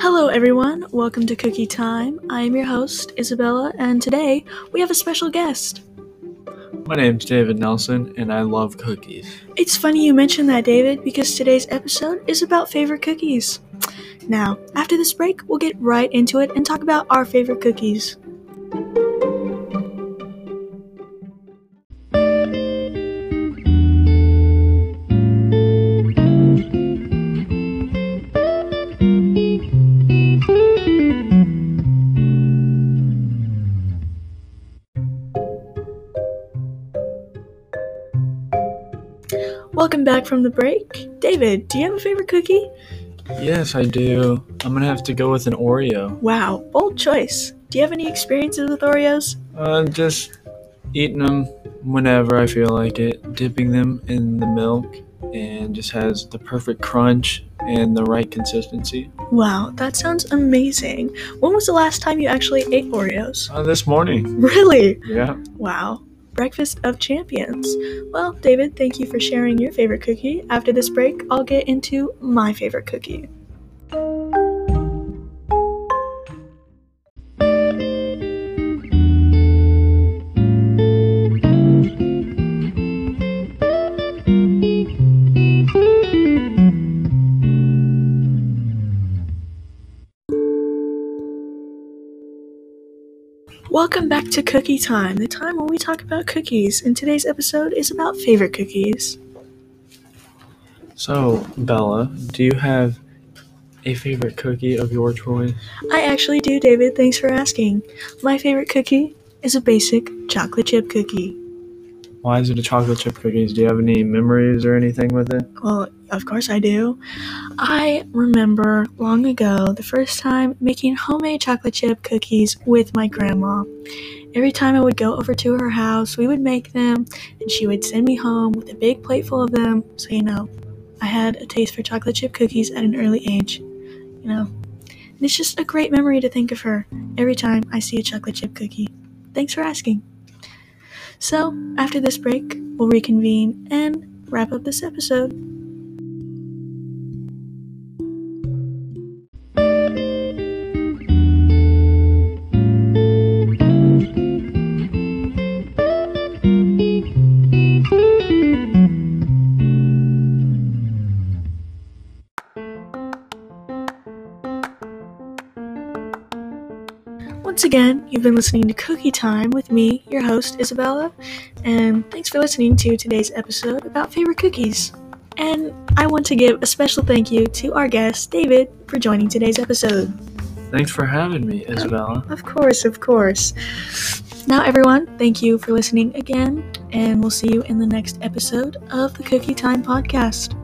Hello, everyone. Welcome to Cookie Time. I am your host, Isabella, and today we have a special guest. My name's David Nelson, and I love cookies. It's funny you mentioned that, David, because today's episode is about favorite cookies. Now, after this break, we'll get right into it and talk about our favorite cookies. Welcome back from the break. David, do you have a favorite cookie? Yes, I do. I'm gonna have to go with an Oreo. Wow, bold choice. Do you have any experiences with Oreos? Uh, just eating them whenever I feel like it, dipping them in the milk, and just has the perfect crunch and the right consistency. Wow, that sounds amazing. When was the last time you actually ate Oreos? Uh, this morning. Really? Yeah. Wow. Breakfast of Champions. Well, David, thank you for sharing your favorite cookie. After this break, I'll get into my favorite cookie. Welcome back to Cookie Time, the time when we talk about cookies. And today's episode is about favorite cookies. So, Bella, do you have a favorite cookie of your choice? I actually do, David. Thanks for asking. My favorite cookie is a basic chocolate chip cookie. Why is it a chocolate chip cookies? Do you have any memories or anything with it? Well, of course I do. I remember long ago the first time making homemade chocolate chip cookies with my grandma. Every time I would go over to her house, we would make them, and she would send me home with a big plate full of them. So, you know, I had a taste for chocolate chip cookies at an early age. You know, and it's just a great memory to think of her every time I see a chocolate chip cookie. Thanks for asking. So, after this break, we'll reconvene and wrap up this episode. Once again, you've been listening to Cookie Time with me, your host, Isabella, and thanks for listening to today's episode about favorite cookies. And I want to give a special thank you to our guest, David, for joining today's episode. Thanks for having me, Isabella. Of course, of course. Now, everyone, thank you for listening again, and we'll see you in the next episode of the Cookie Time Podcast.